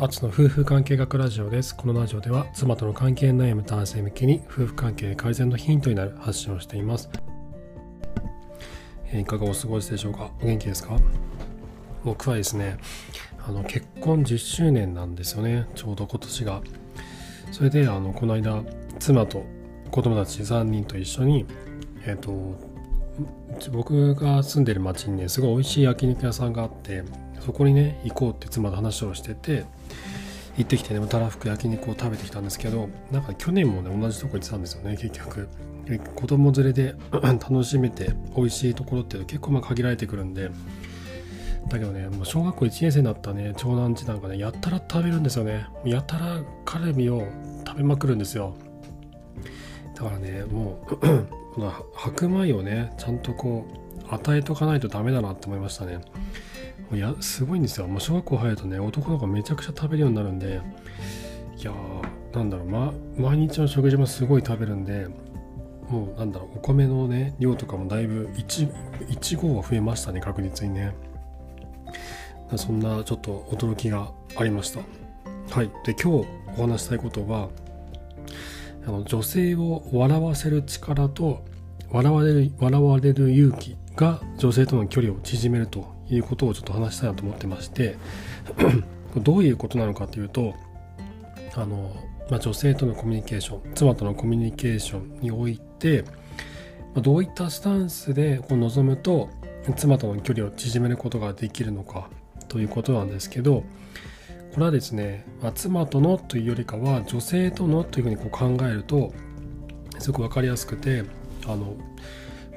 アツの夫婦関係学ラジオです。このラジオでは妻との関係悩む男性向けに夫婦関係改善のヒントになる発信をしています。えいかがお過ごしでしょうか？お元気ですか？僕はですね、あの結婚10周年なんですよね。ちょうど今年が。それで、あのこの間、妻と子供たち3人と一緒に、えっ、ー、と、僕が住んでる町にね、すごい美味しい焼肉屋さんがあって、そこにね行こうって妻と話をしてて行ってきてねたらふく焼肉を食べてきたんですけどなんか去年もね同じとこ行ってたんですよね結局。子供連れで 楽しめて美味しいところっていうのは結構まあ限られてくるんで。だけどねもう小学校1年生になったね長男次男がねやたら食べるんですよね。やたらカルビを食べまくるんですよ。だからねもう この白米をねちゃんとこう与えとかないとダメだなって思いましたね。もうやすごいんですよ。もう小学校入るとね男の子めちゃくちゃ食べるようになるんで。いやーなんだろう、ま、毎日の食事もすごい食べるんでもうなんだろう。お米のね量とかもだいぶ 1, 1合は増えましたね確実にね。そんなちょっと驚きがありました。はい。で今日お話したいことはあの女性を笑わせる力と笑われる笑われる勇気が女性との距離を縮めると。いうことをちょっと話したいなと思ってまして どういうことなのかというとあの、まあ、女性とのコミュニケーション妻とのコミュニケーションにおいて、まあ、どういったスタンスでこう臨むと妻との距離を縮めることができるのかということなんですけどこれはですね、まあ、妻とのというよりかは女性とのというふうにこう考えるとすごく分かりやすくてあの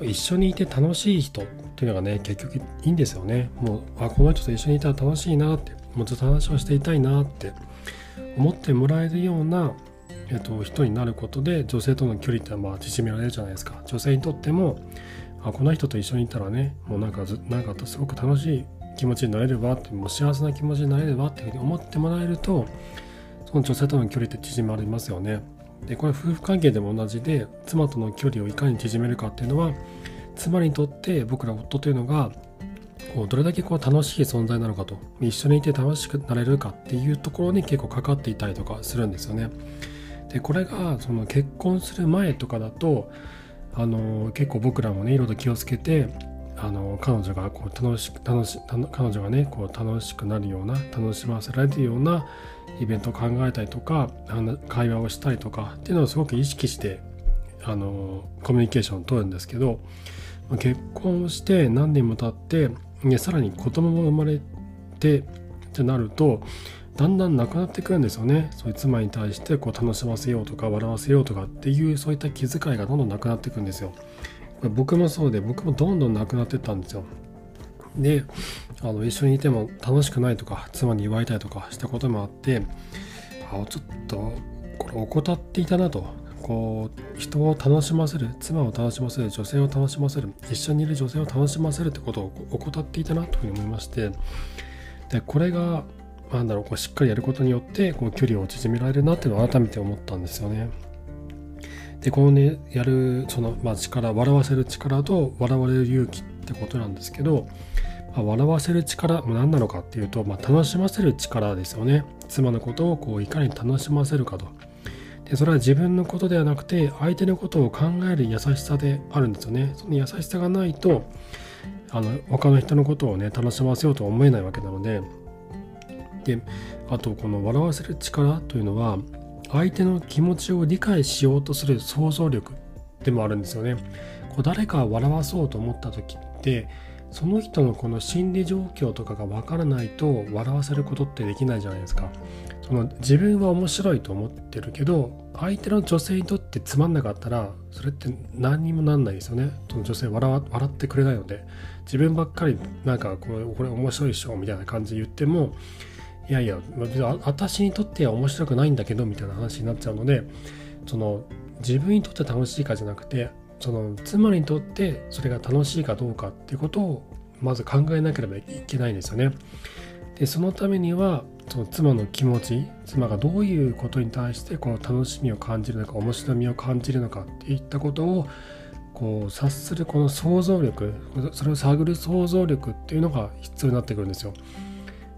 一緒にいて楽しい人っていうのがね結局いいんですよね。もうあこの人と一緒にいたら楽しいなってもうずっと話をしていたいなって思ってもらえるような、えっと、人になることで女性との距離ってまあ縮められるじゃないですか。女性にとってもあこの人と一緒にいたらねもうなんかなんかすごく楽しい気持ちになれればってもう幸せな気持ちになれればって思ってもらえるとその女性との距離って縮まりますよね。でこれ夫婦関係でも同じで妻との距離をいかに縮めるかっていうのは妻にとって僕ら夫というのがこうどれだけこう楽しい存在なのかと一緒にいて楽しくなれるかっていうところに結構かかっていたりとかするんですよね。でこれがその結婚する前とかだとあの結構僕らもねいろいろ気をつけてあの彼女がこう楽しく楽し彼女がねこう楽しくなるような楽しませられるようなイベントを考えたりとか会話をしたりとかっていうのをすごく意識してあのコミュニケーションを取るんですけど結婚して何年も経ってでさらに子供も生まれてってなるとだんだんなくなってくるんですよね。そういう妻に対してこう楽しませようとか笑わせようとかっていうそういった気遣いがどんどんなくなっていくんですよ。僕もそうで僕もどんどんなくなってったんですよ。であの一緒にいても楽しくないとか妻に言われたりとかしたこともあってあちょっとこれ怠っていたなと。こう人を楽しませる妻を楽しませる女性を楽しませる一緒にいる女性を楽しませるってことを怠っていたなというふうに思いましてでこれがなんだろうこうしっかりやることによってこう距離を縮められるなっていうのを改めて思ったんですよね。でこのねやるその、まあ、力笑わせる力と笑われる勇気ってことなんですけど、まあ、笑わせる力も何なのかっていうと、まあ、楽しませる力ですよね妻のことをこういかに楽しませるかとでそれは自分のことではなくて相手のことを考える優しさであるんですよねその優しさがないとあの他の人のことをね楽しませようとは思えないわけなのでであとこの笑わせる力というのは相手の気持ちを理解しようとする想像力でもあるんですよね。こう誰かを笑わそうと思った時ってその人のこの心理状況とかがわからないと笑わせることってできないじゃないですか。その自分は面白いと思ってるけど相手の女性にとってつまんなかったらそれって何にもなんないですよね。その女性笑笑ってくれないので自分ばっかりなんかこれこれ面白いでしょみたいな感じで言ってもいやいや私にとっては面白くないんだけどみたいな話になっちゃうのでその自分にとって楽しいかじゃなくてその妻にとってそれが楽しいかどうかっていうことをまず考えなければいけないんですよね。でそのためにはその妻の気持ち妻がどういうことに対してこう楽しみを感じるのか面白みを感じるのかっていったことをこう察するこの想像力それを探る想像力っていうのが必要になってくるんですよ。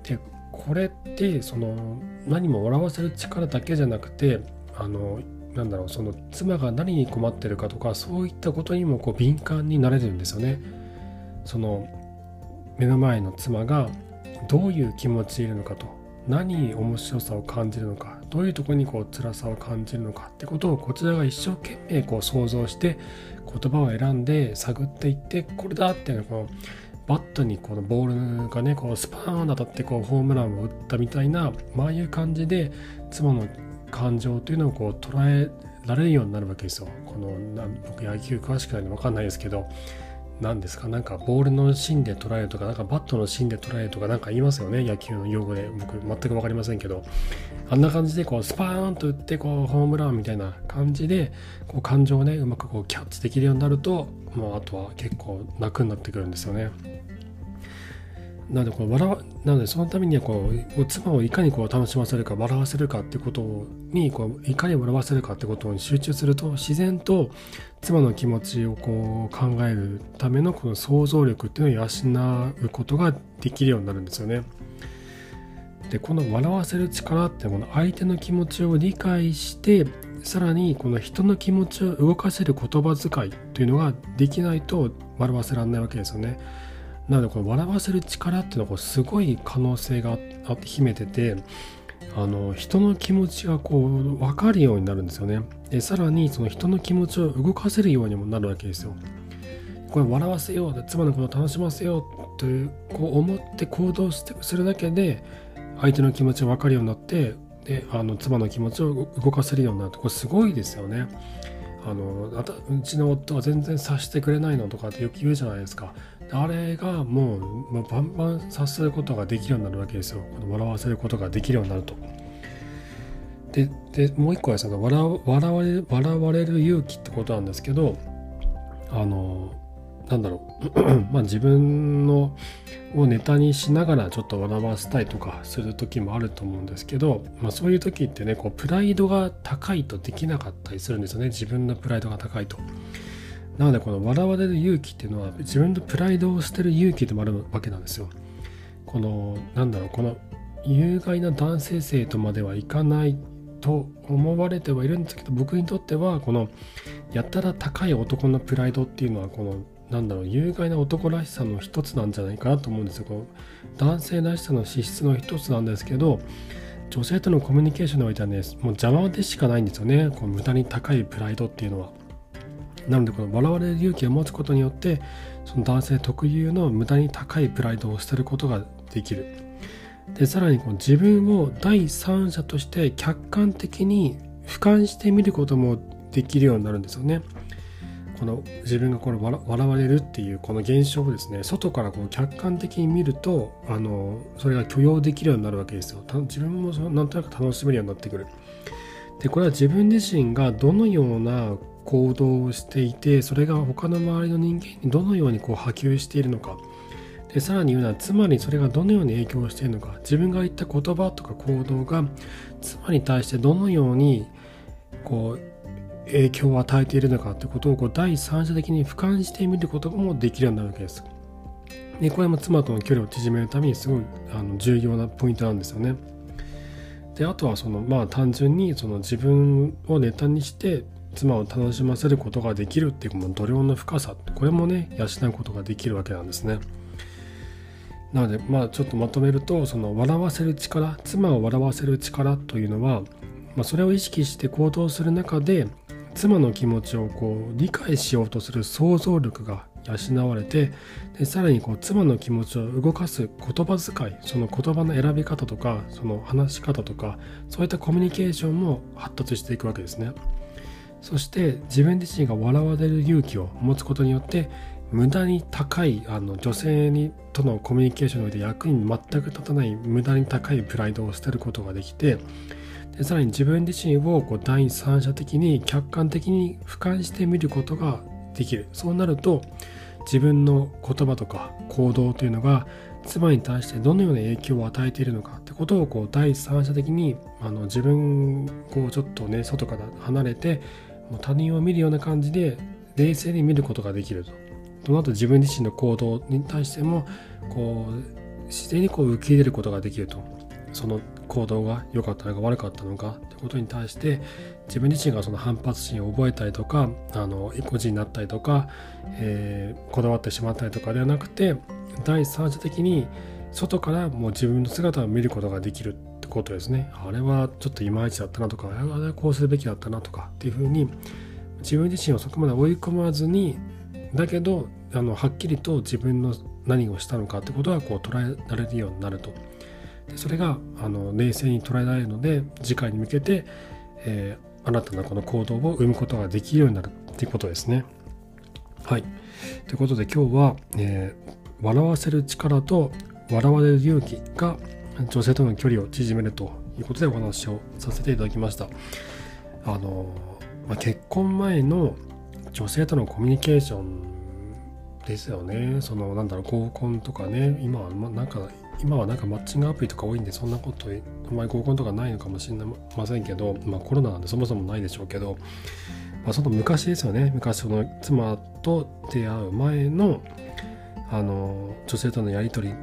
でこれってその何も笑わせる力だけじゃなくてあのなんだろうその妻が何に困ってるかとかそういったことにもこう敏感になれるんですよね。その目の前の妻がどういう気持ちいるのかと何に面白さを感じるのかどういうとこにこう辛さを感じるのかってことをこちらが一生懸命こう想像して言葉を選んで探っていってこれだっていうのこのバットにこのボールがねこうスパーン当たってこうホームランを打ったみたいなああいう感じで妻の感情というのをこう捉えられるようになるわけですよ。この僕野球詳しくないんで分かんないですけど何ですか？なんかボールの芯で捉えるとかなんかバットの芯で捉えるとかなんか言いますよね？野球の用語で僕。全く分かりませんけど。あんな感じでこうスパーンと打ってこうホームランみたいな感じでこう感情をねうまくこうキャッチできるようになるともうあとは結構楽になってくるんですよね。なのでこう笑わなのでそのためにはこう妻をいかにこう楽しませるか笑わせるかってことにこういかに笑わせるかってことに集中すると自然と妻の気持ちをこう考えるためのこの想像力っていうのを養うことができるようになるんですよね。でこの笑わせる力ってこの相手の気持ちを理解してさらにこの人の気持ちを動かせる言葉遣いというのができないと笑わせられないわけですよね。なのでこの笑わせる力っていうのはこうすごい可能性があって秘めててあの人の気持ちがこう分かるようになるんですよね。でさらにその人の気持ちを動かせるようにもなるわけですよ。これ笑わせよう妻のことを楽しませようというこう思って行動してするだけで相手の気持ちが分かるようになってであの妻の気持ちを動かせるようになるとこれすごいですよね。あのうちの夫は全然察してくれないのとかってよく言うじゃないですか。あれがもう、まあ、バンバン察することができるようになるわけですよ。この笑わせることができるようになると。で、でもう一個はですね笑笑われ、笑われる勇気ってことなんですけど、あの、なんだろう、まあ自分のをネタにしながらちょっと笑わせたいとかする時もあると思うんですけど、まあそういう時ってね、こうプライドが高いとできなかったりするんですよね。自分のプライドが高いと。なのでこの笑われる勇気っていうのは自分のプライドを捨てる勇気でもあるわけなんですよ。このなんだろうこの有害な男性性とまではいかないと思われてはいるんですけど僕にとってはこのやたら高い男のプライドっていうのはこのなんだろう有害な男らしさの一つなんじゃないかなと思うんですよ。この男性らしさの資質の一つなんですけど女性とのコミュニケーションにおいてはねもう邪魔でしかないんですよねこの無駄に高いプライドっていうのは。なのでこの笑われる勇気を持つことによってその男性特有の無駄に高いプライドを捨てることができる。でさらにこの自分を第三者として客観的に俯瞰してみることもできるようになるんですよね。この自分がこれ笑われるっていうこの現象をですね外からこう客観的に見るとあのそれが許容できるようになるわけですよ。自分もなんとなく楽しめるようになってくる。でこれは自分自身がどのような行動をしていてそれが他の周りの人間にどのようにこう波及しているのかでさらに言うのはつまりそれがどのように影響しているのか自分が言った言葉とか行動が妻に対してどのようにこう影響を与えているのかということをこう第三者的に俯瞰してみることもできるようになるわけです。でこれも妻との距離を縮めるためにすごいあの重要なポイントなんですよね。であとはそのまあ単純にその自分をネタにして妻を楽しませることができるっていうこの度量の深さこれもね養うことができるわけなんですね。なのでまあちょっとまとめるとその笑わせる力妻を笑わせる力というのは、まあ、それを意識して行動する中で妻の気持ちをこう理解しようとする想像力が養われてでさらにこう妻の気持ちを動かす言葉遣いその言葉の選び方とかその話し方とかそういったコミュニケーションも発達していくわけですね。そして自分自身が笑われる勇気を持つことによって無駄に高いあの女性にとのコミュニケーションにおいて役に全く立たない無駄に高いプライドを捨てることができてでさらに自分自身をこう第三者的に客観的に俯瞰してみることができる。そうなると自分の言葉とか行動というのが妻に対してどのような影響を与えているのかってことをこう第三者的にあの自分こうちょっとね外から離れて他人を見るような感じで冷静に見ることができると。その後自分自身の行動に対してもこう自然にこう受け入れることができるとその行動が良かったのか悪かったのかってことに対して自分自身がその反発心を覚えたりとかあの意固地になったりとか、えー、こだわってしまったりとかではなくて第三者的に外からもう自分の姿を見ることができるっことですね。あれはちょっといまいちだったなとかあれはこうするべきだったなとかっていうふうに自分自身をそこまで追い込まずにだけどあのはっきりと自分の何をしたのかってことはこう捉えられるようになると。でそれがあの冷静に捉えられるので次回に向けて、えー、新たなこの行動を生むことができるようになるっていうことですね。はい。ということで今日は、えー、笑わせる力と笑われる勇気が女性との距離を縮めるということでお話をさせていただきました。あのまあ、結婚前の女性とのコミュニケーションですよね。そのなんだろう合コンとかね今はなんか今はなんかマッチングアプリとか多いんでそんなことあんまり合コンとかないのかもしれませんけど、まあ、コロナなんでそもそもないでしょうけど、まあ、その昔ですよね昔その妻と出会う前のあの女性とのやり取り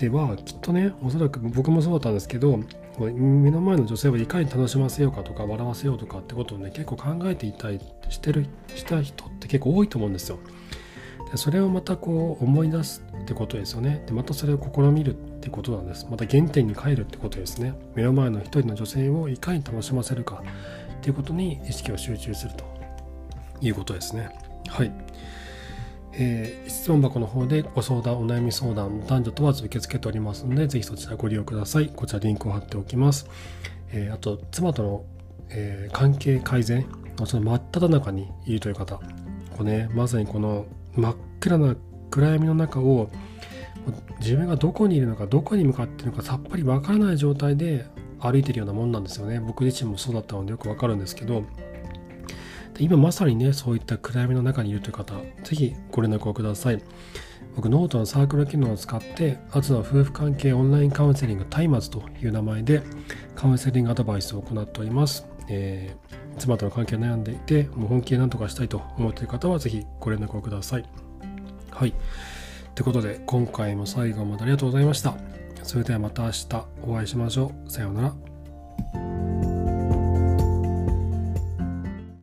ではきっとねおそらく僕もそうだったんですけど目の前の女性をいかに楽しませようかとか笑わせようとかってことをね結構考えていたりしてるした人って結構多いと思うんですよ。でそれをまたこう思い出すってことですよね。でまたそれを試みるってことなんです。また原点に帰るってことですね。目の前の一人の女性をいかに楽しませるかっていうことに意識を集中するということですね。はい。えー、質問箱の方でご相談、お悩み相談、男女問わず受け付けておりますので、ぜひそちらご利用ください。こちらリンクを貼っておきます。えー、あと、妻との、えー、関係改善のその真っ只中にいるという方、こうね、まさにこの真っ暗な暗闇の中を自分がどこにいるのかどこに向かっているのかさっぱりわからない状態で歩いてるようなもんなんですよね僕自身もそうだったのでよくわかるんですけど今まさにねそういった暗闇の中にいるという方是非ご連絡をください。僕ノートのサークル機能を使ってアツの夫婦関係オンラインカウンセリングタイマーズという名前でカウンセリングアドバイスを行っております、えー、妻との関係悩んでいてもう本気で何とかしたいと思っている方は是非ご連絡をください。はい。ということで今回も最後までありがとうございました。それではまた明日お会いしましょう。さようなら。